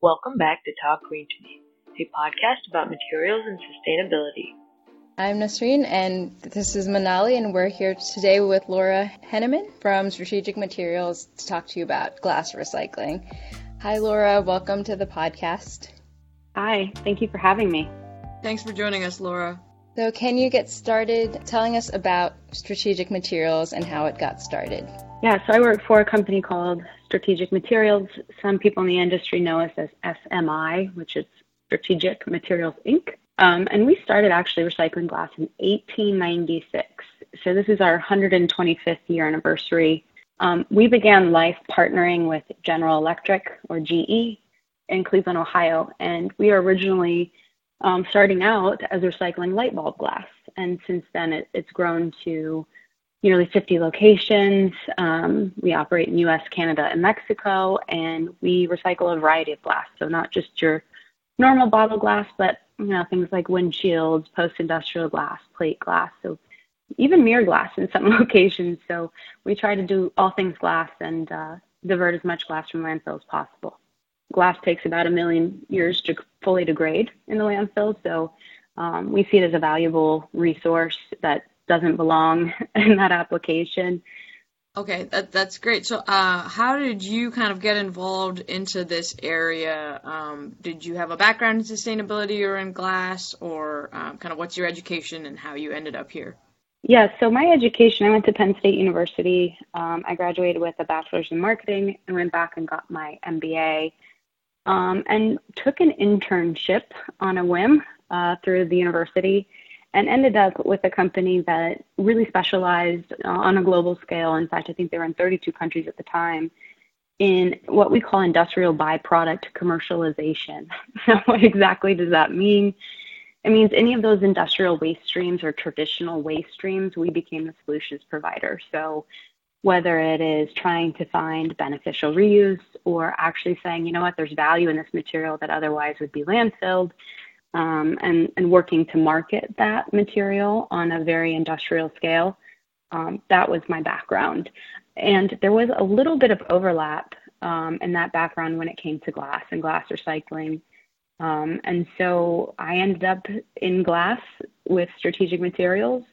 Welcome back to Talk Green to Me, a podcast about materials and sustainability. I'm Nasreen, and this is Manali, and we're here today with Laura Henneman from Strategic Materials to talk to you about glass recycling. Hi, Laura. Welcome to the podcast. Hi. Thank you for having me. Thanks for joining us, Laura. So, can you get started telling us about Strategic Materials and how it got started? Yeah, so I work for a company called Strategic Materials. Some people in the industry know us as SMI, which is Strategic Materials Inc. Um, and we started actually recycling glass in 1896. So this is our 125th year anniversary. Um, we began life partnering with General Electric or GE in Cleveland, Ohio, and we are originally um, starting out as recycling light bulb glass. And since then, it, it's grown to nearly 50 locations. Um, we operate in US, Canada, and Mexico, and we recycle a variety of glass. So, not just your normal bottle glass, but you know things like windshields, post-industrial glass, plate glass, so even mirror glass in some locations. So we try to do all things glass and uh, divert as much glass from landfill as possible glass takes about a million years to fully degrade in the landfill. So um, we see it as a valuable resource that doesn't belong in that application. Okay, that, that's great. So, uh, how did you kind of get involved into this area? Um, did you have a background in sustainability or in glass, or um, kind of what's your education and how you ended up here? Yeah, so my education, I went to Penn State University. Um, I graduated with a bachelor's in marketing and went back and got my MBA um, and took an internship on a whim uh, through the university and ended up with a company that really specialized uh, on a global scale. In fact, I think they were in 32 countries at the time in what we call industrial byproduct commercialization. what exactly does that mean? It means any of those industrial waste streams or traditional waste streams, we became the solutions provider. So whether it is trying to find beneficial reuse or actually saying, you know what, there's value in this material that otherwise would be landfilled, um, and, and working to market that material on a very industrial scale. Um, that was my background. And there was a little bit of overlap um, in that background when it came to glass and glass recycling. Um, and so I ended up in glass with strategic materials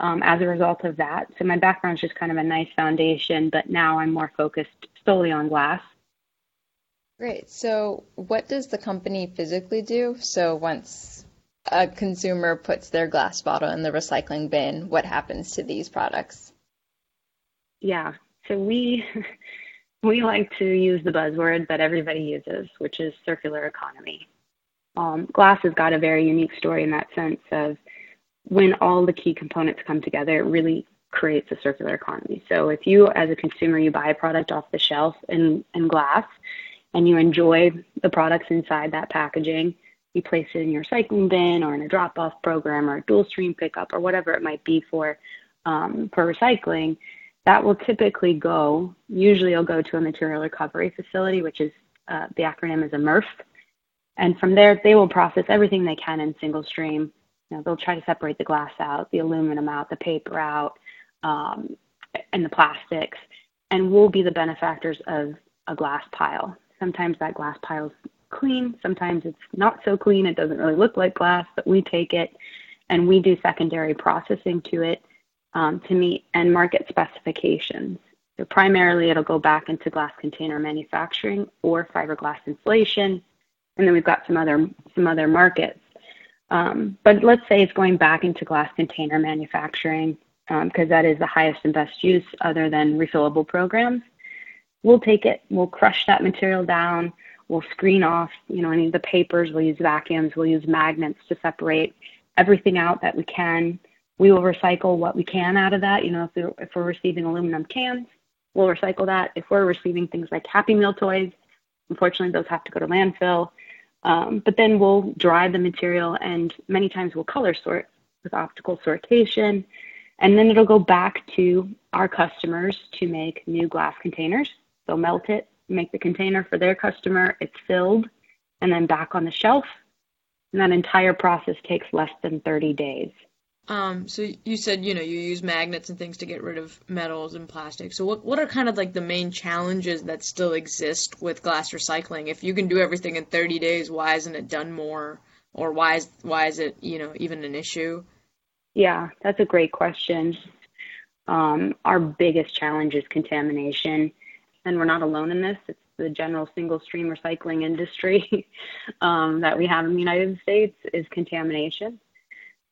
um, as a result of that. So my background is just kind of a nice foundation, but now I'm more focused solely on glass. Great. So what does the company physically do? So once a consumer puts their glass bottle in the recycling bin, what happens to these products? Yeah. So we we like to use the buzzword that everybody uses, which is circular economy. Um, glass has got a very unique story in that sense of when all the key components come together, it really creates a circular economy. So if you, as a consumer, you buy a product off the shelf in, in glass and you enjoy the products inside that packaging, you place it in your recycling bin or in a drop-off program or a dual stream pickup or whatever it might be for um, for recycling, that will typically go. Usually, it'll go to a material recovery facility, which is uh, the acronym is a MRF, and from there they will process everything they can in single stream you know, they'll try to separate the glass out, the aluminum out, the paper out, um, and the plastics, and we'll be the benefactors of a glass pile. Sometimes that glass pile is clean, sometimes it's not so clean, it doesn't really look like glass, but we take it and we do secondary processing to it um, to meet end market specifications. So primarily it'll go back into glass container manufacturing or fiberglass insulation, and then we've got some other some other markets um, but let's say it's going back into glass container manufacturing because um, that is the highest and best use other than refillable programs. We'll take it, we'll crush that material down, we'll screen off, you know, any of the papers, we'll use vacuums, we'll use magnets to separate everything out that we can. We will recycle what we can out of that. You know, if we're, if we're receiving aluminum cans, we'll recycle that. If we're receiving things like Happy Meal toys, unfortunately, those have to go to landfill. Um, but then we'll dry the material and many times we'll color sort with optical sortation. And then it'll go back to our customers to make new glass containers. They'll melt it, make the container for their customer, it's filled, and then back on the shelf. And that entire process takes less than 30 days. Um, so you said you know you use magnets and things to get rid of metals and plastic. So what what are kind of like the main challenges that still exist with glass recycling? If you can do everything in 30 days, why isn't it done more? Or why is why is it you know even an issue? Yeah, that's a great question. Um, our biggest challenge is contamination, and we're not alone in this. It's the general single stream recycling industry um, that we have in the United States is contamination.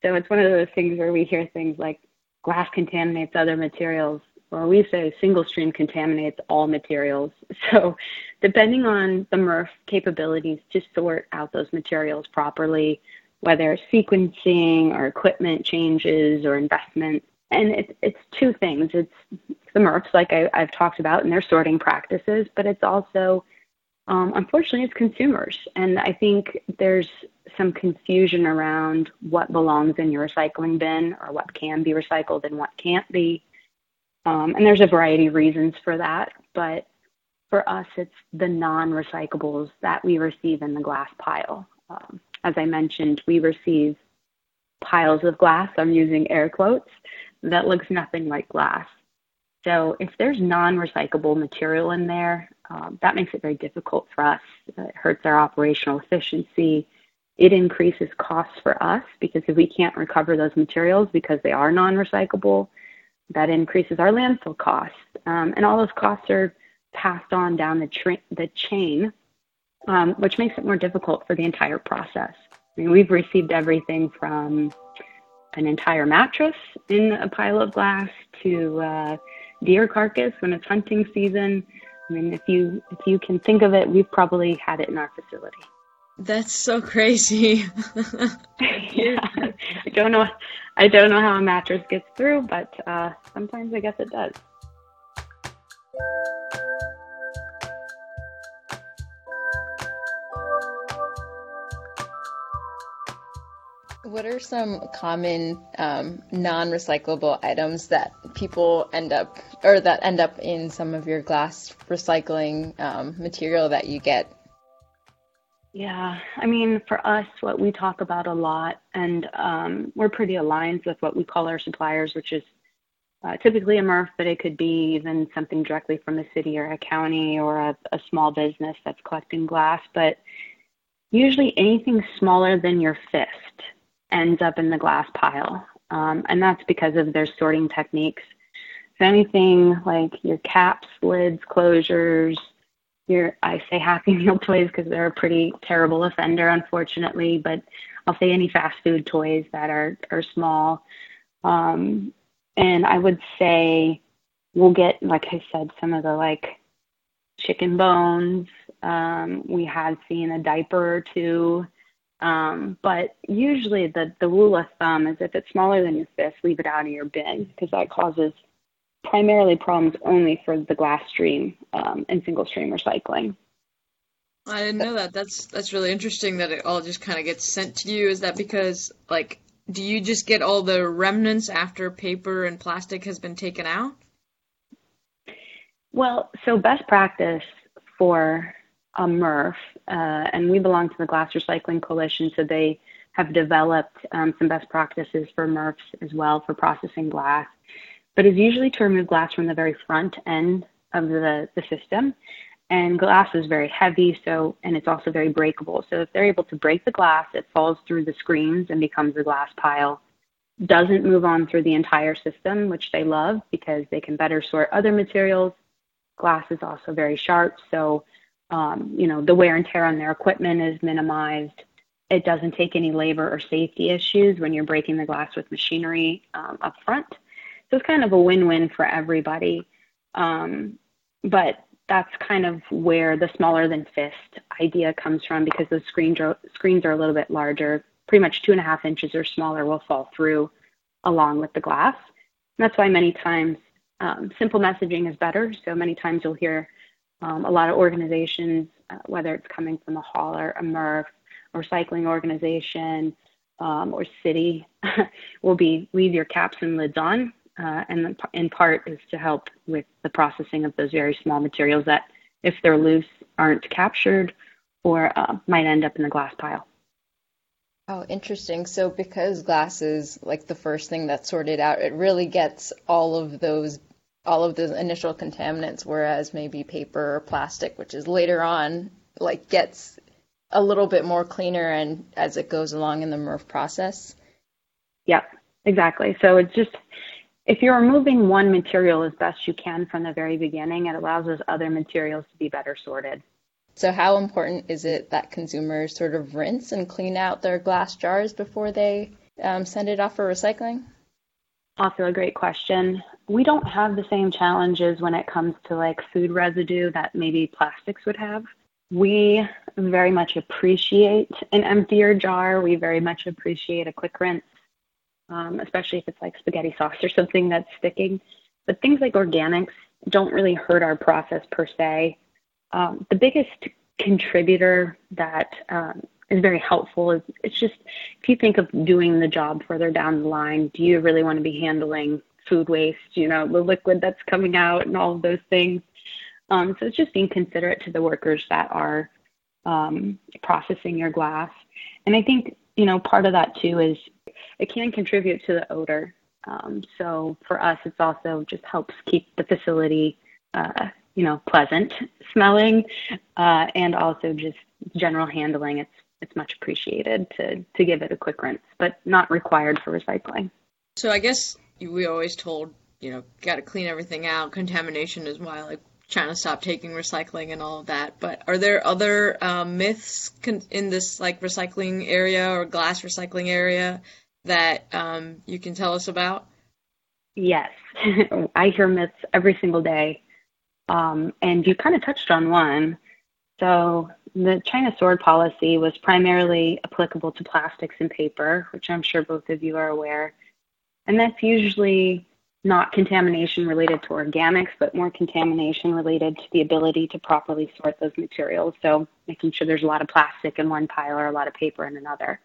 So it's one of those things where we hear things like glass contaminates other materials, or we say single stream contaminates all materials. So depending on the MRF capabilities to sort out those materials properly, whether sequencing or equipment changes or investment, and it's it's two things. It's the MRFs, like I, have talked about, and their sorting practices, but it's also, um, unfortunately, it's consumers. And I think there's some confusion around what belongs in your recycling bin or what can be recycled and what can't be. Um, and there's a variety of reasons for that, but for us, it's the non recyclables that we receive in the glass pile. Um, as I mentioned, we receive piles of glass, I'm using air quotes, that looks nothing like glass. So if there's non recyclable material in there, um, that makes it very difficult for us. It hurts our operational efficiency it increases costs for us because if we can't recover those materials because they are non-recyclable, that increases our landfill costs. Um, and all those costs are passed on down the, tra- the chain, um, which makes it more difficult for the entire process. I mean, we've received everything from an entire mattress in a pile of glass to uh, deer carcass when it's hunting season. I mean, if you if you can think of it, we've probably had it in our facility. That's so crazy. yeah, I don't know. I don't know how a mattress gets through, but uh, sometimes I guess it does. What are some common um, non-recyclable items that people end up, or that end up in some of your glass recycling um, material that you get yeah, I mean, for us, what we talk about a lot, and um, we're pretty aligned with what we call our suppliers, which is uh, typically a MRF, but it could be even something directly from a city or a county or a, a small business that's collecting glass. But usually anything smaller than your fist ends up in the glass pile. Um, and that's because of their sorting techniques. So anything like your caps, lids, closures, your I say Happy Meal toys because they're a pretty terrible offender, unfortunately. But I'll say any fast food toys that are are small. Um, and I would say we'll get, like I said, some of the like chicken bones. Um, we have seen a diaper or two. Um, but usually the, the rule of thumb is if it's smaller than your fist, leave it out of your bin because that causes primarily problems only for the glass stream um, and single stream recycling. I didn't know that. That's that's really interesting that it all just kind of gets sent to you. Is that because like do you just get all the remnants after paper and plastic has been taken out? Well, so best practice for a MRF, uh, and we belong to the Glass Recycling Coalition, so they have developed um, some best practices for MRFs as well for processing glass but is usually to remove glass from the very front end of the, the system. And glass is very heavy, so and it's also very breakable. So if they're able to break the glass, it falls through the screens and becomes a glass pile. Doesn't move on through the entire system, which they love because they can better sort other materials. Glass is also very sharp, so um, you know the wear and tear on their equipment is minimized. It doesn't take any labor or safety issues when you're breaking the glass with machinery um, up front. So it's kind of a win-win for everybody. Um, but that's kind of where the smaller than fist idea comes from because the screens are, screens are a little bit larger. Pretty much two and a half inches or smaller will fall through along with the glass. And that's why many times um, simple messaging is better. So many times you'll hear um, a lot of organizations, uh, whether it's coming from a hauler, a MRF, or recycling organization, um, or city, will be leave your caps and lids on uh, and in part is to help with the processing of those very small materials that, if they're loose, aren't captured or uh, might end up in the glass pile. Oh, interesting. So because glass is like the first thing that's sorted out, it really gets all of those all of the initial contaminants, whereas maybe paper or plastic, which is later on, like gets a little bit more cleaner and as it goes along in the MRF process. Yep, exactly. So it's just if you're removing one material as best you can from the very beginning, it allows those other materials to be better sorted. So, how important is it that consumers sort of rinse and clean out their glass jars before they um, send it off for recycling? Also, a great question. We don't have the same challenges when it comes to like food residue that maybe plastics would have. We very much appreciate an emptier jar. We very much appreciate a quick rinse, um, especially if it's like spaghetti sauce or something that's sticking. But things like organics don't really hurt our process per se. Um, the biggest contributor that um, is very helpful is it's just if you think of doing the job further down the line, do you really want to be handling food waste, you know, the liquid that's coming out and all of those things? Um, so it's just being considerate to the workers that are um, processing your glass. And I think, you know, part of that too is it can contribute to the odor. Um, so for us, it's also just helps keep the facility uh, you know, pleasant smelling, uh, and also just general handling. It's it's much appreciated to to give it a quick rinse, but not required for recycling. So I guess we always told you know got to clean everything out. Contamination is why like China stopped taking recycling and all of that. But are there other um, myths con- in this like recycling area or glass recycling area that um, you can tell us about? Yes, I hear myths every single day. Um, and you kind of touched on one. So the China sword policy was primarily applicable to plastics and paper, which I'm sure both of you are aware. And that's usually not contamination related to organics, but more contamination related to the ability to properly sort those materials. So making sure there's a lot of plastic in one pile or a lot of paper in another.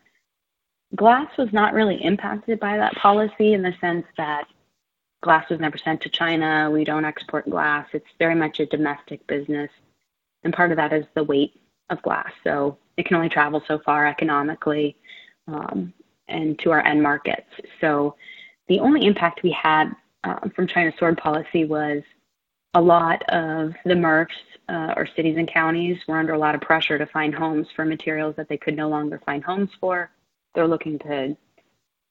Glass was not really impacted by that policy in the sense that glass was never sent to China. We don't export glass. It's very much a domestic business. And part of that is the weight of glass. So it can only travel so far economically um, and to our end markets. So the only impact we had uh, from China's sword policy was a lot of the MRFs uh, or cities and counties were under a lot of pressure to find homes for materials that they could no longer find homes for. They're looking to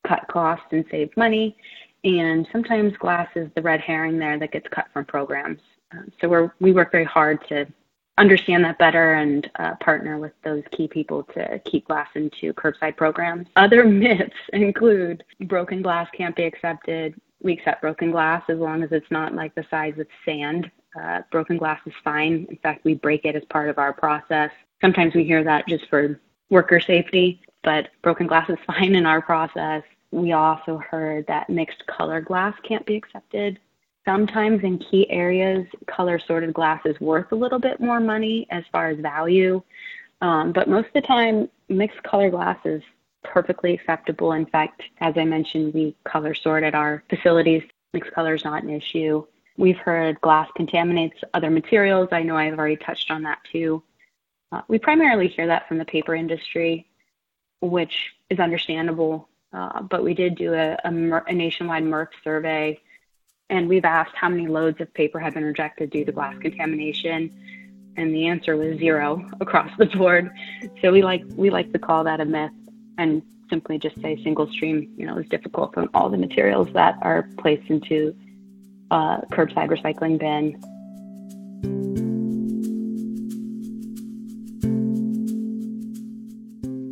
cut costs and save money. And sometimes glass is the red herring there that gets cut from programs. Um, so we're, we work very hard to understand that better and uh, partner with those key people to keep glass into curbside programs. Other myths include broken glass can't be accepted. We accept broken glass as long as it's not like the size of sand. Uh, broken glass is fine. In fact, we break it as part of our process. Sometimes we hear that just for worker safety, but broken glass is fine in our process we also heard that mixed color glass can't be accepted. Sometimes in key areas, color sorted glass is worth a little bit more money as far as value. Um, but most of the time, mixed color glass is perfectly acceptable. In fact, as I mentioned, we color sort at our facilities. Mixed color is not an issue. We've heard glass contaminates other materials. I know I've already touched on that too. Uh, we primarily hear that from the paper industry, which is understandable. Uh, but we did do a, a, a nationwide MRF survey, and we've asked how many loads of paper have been rejected due to glass contamination, and the answer was zero across the board. So we like we like to call that a myth, and simply just say single stream, you know, is difficult from all the materials that are placed into a curbside recycling bin.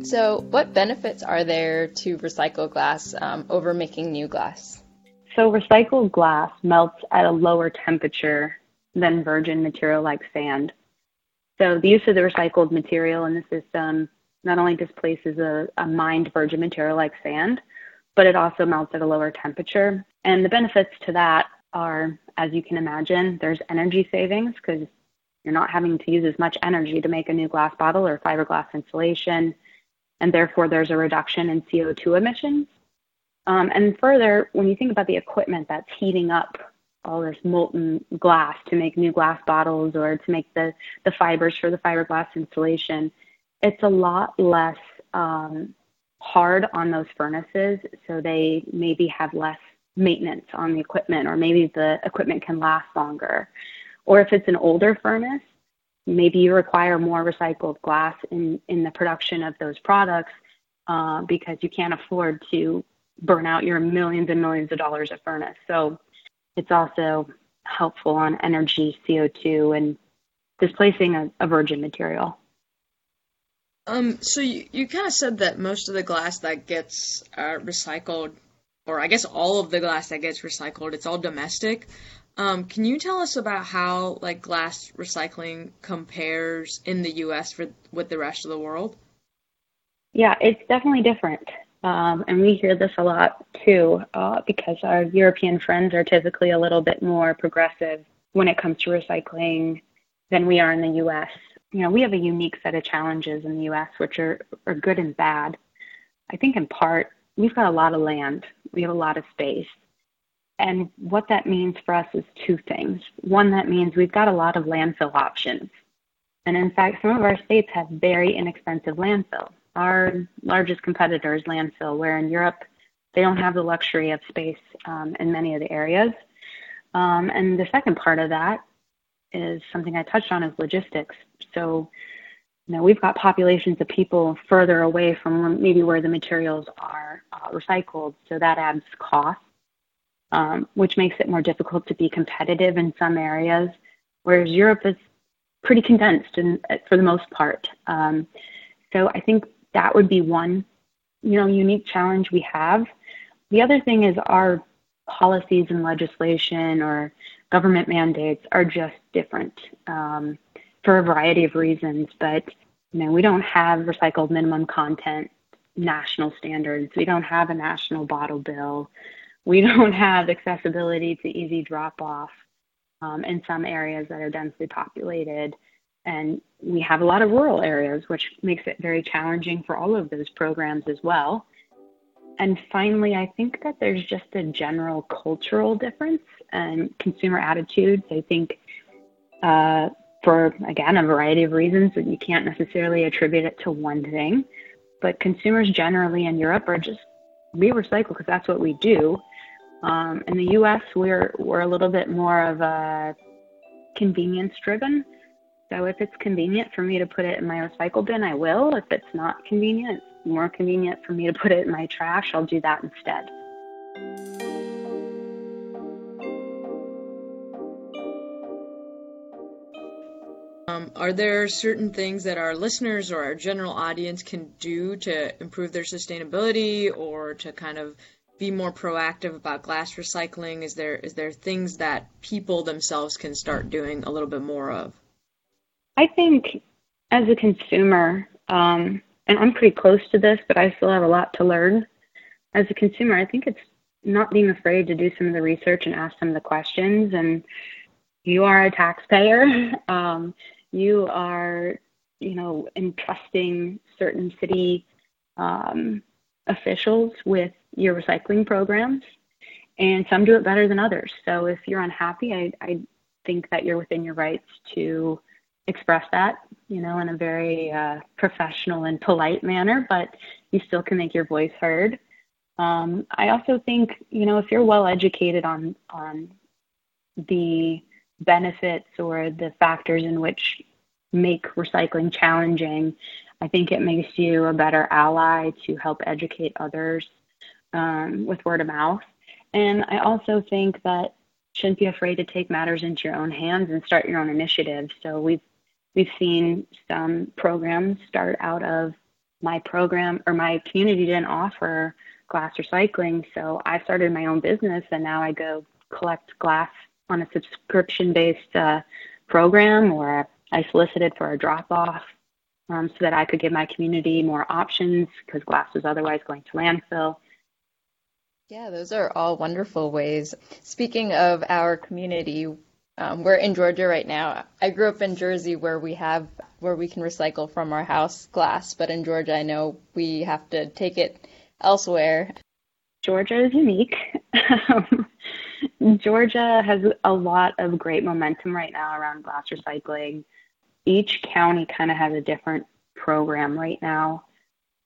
So, what benefits are there to recycle glass um, over making new glass? So, recycled glass melts at a lower temperature than virgin material like sand. So, the use of the recycled material in the system not only displaces a, a mined virgin material like sand, but it also melts at a lower temperature. And the benefits to that are, as you can imagine, there's energy savings because you're not having to use as much energy to make a new glass bottle or fiberglass insulation and therefore there's a reduction in CO2 emissions. Um, and further, when you think about the equipment that's heating up all this molten glass to make new glass bottles or to make the, the fibers for the fiberglass insulation, it's a lot less um, hard on those furnaces, so they maybe have less maintenance on the equipment, or maybe the equipment can last longer. Or if it's an older furnace, maybe you require more recycled glass in, in the production of those products uh, because you can't afford to burn out your millions and millions of dollars of furnace. So it's also helpful on energy, CO2, and displacing a, a virgin material. Um, so you, you kind of said that most of the glass that gets uh, recycled, or I guess all of the glass that gets recycled, it's all domestic. Um, can you tell us about how like glass recycling compares in the U.S. for with the rest of the world? Yeah, it's definitely different. Um, and we hear this a lot too, uh, because our European friends are typically a little bit more progressive when it comes to recycling than we are in the US. You know, we have a unique set of challenges in the US, which are, are good and bad. I think in part, we've got a lot of land, we have a lot of space. And what that means for us is two things. One, that means we've got a lot of landfill options. And in fact, some of our states have very inexpensive landfill our largest competitor is landfill, where in Europe they don't have the luxury of space um, in many of the areas. Um, and the second part of that is something I touched on is logistics. So, you know, we've got populations of people further away from maybe where the materials are uh, recycled, so that adds cost, um, which makes it more difficult to be competitive in some areas. Whereas Europe is pretty condensed in, for the most part. Um, so I think that would be one, you know, unique challenge we have. The other thing is our policies and legislation or government mandates are just different um, for a variety of reasons. But you know, we don't have recycled minimum content national standards. We don't have a national bottle bill. We don't have accessibility to easy drop off um, in some areas that are densely populated. And we have a lot of rural areas, which makes it very challenging for all of those programs as well. And finally, I think that there's just a general cultural difference and consumer attitudes. I think uh, for, again, a variety of reasons that you can't necessarily attribute it to one thing. But consumers generally in Europe are just, we recycle because that's what we do. Um, in the US, we're, we're a little bit more of a convenience driven. So if it's convenient for me to put it in my recycle bin, I will. If it's not convenient, more convenient for me to put it in my trash, I'll do that instead. Um, are there certain things that our listeners or our general audience can do to improve their sustainability or to kind of be more proactive about glass recycling? Is there is there things that people themselves can start doing a little bit more of? I think as a consumer, um, and I'm pretty close to this, but I still have a lot to learn. As a consumer, I think it's not being afraid to do some of the research and ask some of the questions. And you are a taxpayer. Um, you are, you know, entrusting certain city um, officials with your recycling programs, and some do it better than others. So if you're unhappy, I, I think that you're within your rights to express that, you know, in a very uh, professional and polite manner, but you still can make your voice heard. Um, I also think, you know, if you're well educated on on the benefits or the factors in which make recycling challenging, I think it makes you a better ally to help educate others um, with word of mouth. And I also think that shouldn't be afraid to take matters into your own hands and start your own initiatives. So we've We've seen some programs start out of my program or my community didn't offer glass recycling. So I started my own business and now I go collect glass on a subscription based uh, program or I solicited for a drop off um, so that I could give my community more options because glass was otherwise going to landfill. Yeah, those are all wonderful ways. Speaking of our community, um, we're in Georgia right now. I grew up in Jersey where we have where we can recycle from our house glass, but in Georgia I know we have to take it elsewhere. Georgia is unique. Georgia has a lot of great momentum right now around glass recycling. Each county kind of has a different program right now.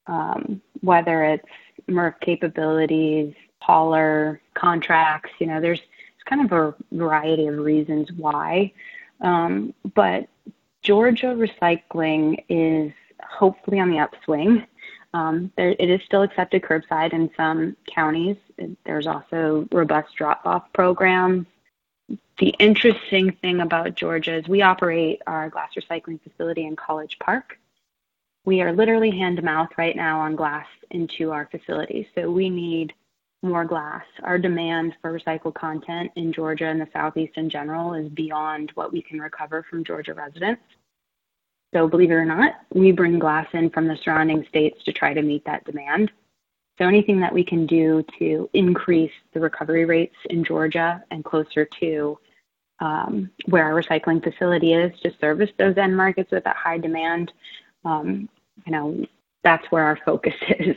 um, whether it's MRF capabilities, hauler contracts. You know, there's kind of a variety of reasons why. Um, but Georgia recycling is hopefully on the upswing. Um, there, it is still accepted curbside in some counties. There's also robust drop off programs. The interesting thing about Georgia is we operate our glass recycling facility in College Park. We are literally hand to mouth right now on glass into our facility. So we need more glass. Our demand for recycled content in Georgia and the Southeast in general is beyond what we can recover from Georgia residents. So, believe it or not, we bring glass in from the surrounding states to try to meet that demand. So, anything that we can do to increase the recovery rates in Georgia and closer to um, where our recycling facility is to service those end markets with that high demand, um, you know, that's where our focus is.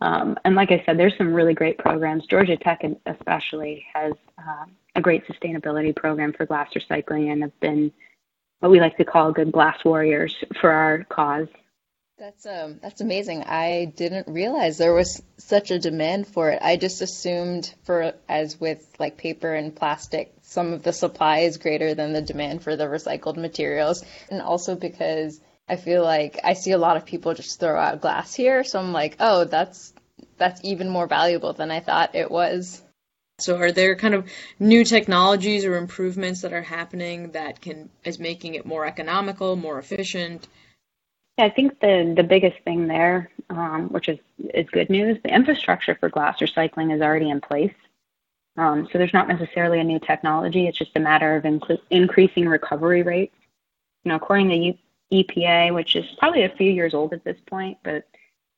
Um, and like I said, there's some really great programs. Georgia Tech, especially, has uh, a great sustainability program for glass recycling and have been what we like to call good glass warriors for our cause. That's um that's amazing. I didn't realize there was such a demand for it. I just assumed for as with like paper and plastic, some of the supply is greater than the demand for the recycled materials. And also because I feel like I see a lot of people just throw out glass here, so I'm like, oh, that's that's even more valuable than I thought it was. So are there kind of new technologies or improvements that are happening that can is making it more economical, more efficient? Yeah, I think the the biggest thing there, um, which is is good news, the infrastructure for glass recycling is already in place. Um, so there's not necessarily a new technology. It's just a matter of inc- increasing recovery rates. You know, according to EPA, which is probably a few years old at this point, but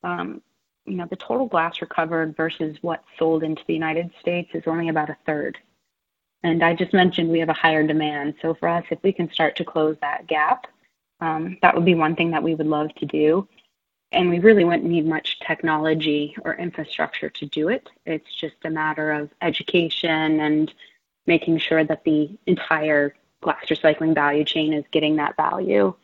um, you know the total glass recovered versus what's sold into the United States is only about a third. And I just mentioned we have a higher demand. So for us, if we can start to close that gap, um, that would be one thing that we would love to do. And we really wouldn't need much technology or infrastructure to do it. It's just a matter of education and making sure that the entire glass recycling value chain is getting that value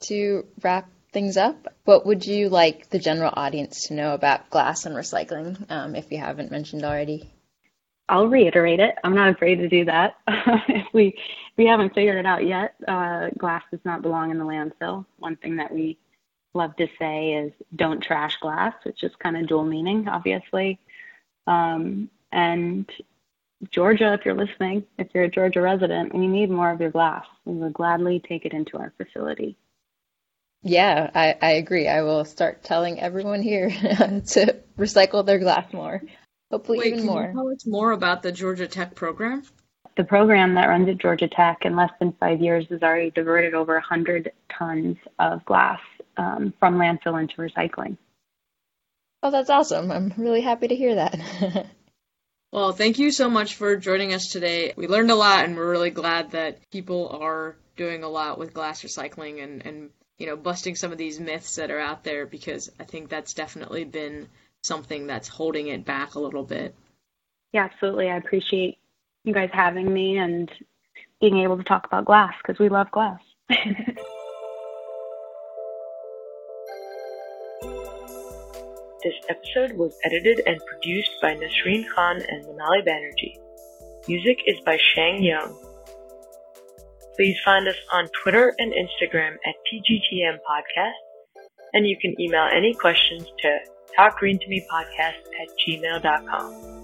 to wrap things up, what would you like the general audience to know about glass and recycling, um, if you haven't mentioned already? I'll reiterate it. I'm not afraid to do that. if we if we haven't figured it out yet, uh, glass does not belong in the landfill. One thing that we love to say is don't trash glass, which is kind of dual meaning, obviously. Um, and Georgia, if you're listening, if you're a Georgia resident, we need more of your glass. We would gladly take it into our facility. Yeah, I, I agree. I will start telling everyone here to recycle their glass more. Hopefully, Wait, even can more. You tell us more about the Georgia Tech program? The program that runs at Georgia Tech in less than five years has already diverted over 100 tons of glass um, from landfill into recycling. Oh, that's awesome. I'm really happy to hear that. well, thank you so much for joining us today. We learned a lot, and we're really glad that people are doing a lot with glass recycling and, and you know, busting some of these myths that are out there because I think that's definitely been something that's holding it back a little bit. Yeah, absolutely. I appreciate you guys having me and being able to talk about glass because we love glass. this episode was edited and produced by Nasreen Khan and Manali Banerjee. Music is by Shang Young. Please find us on Twitter and Instagram at TGTM Podcast, and you can email any questions to talkgreentomepodcast at gmail.com.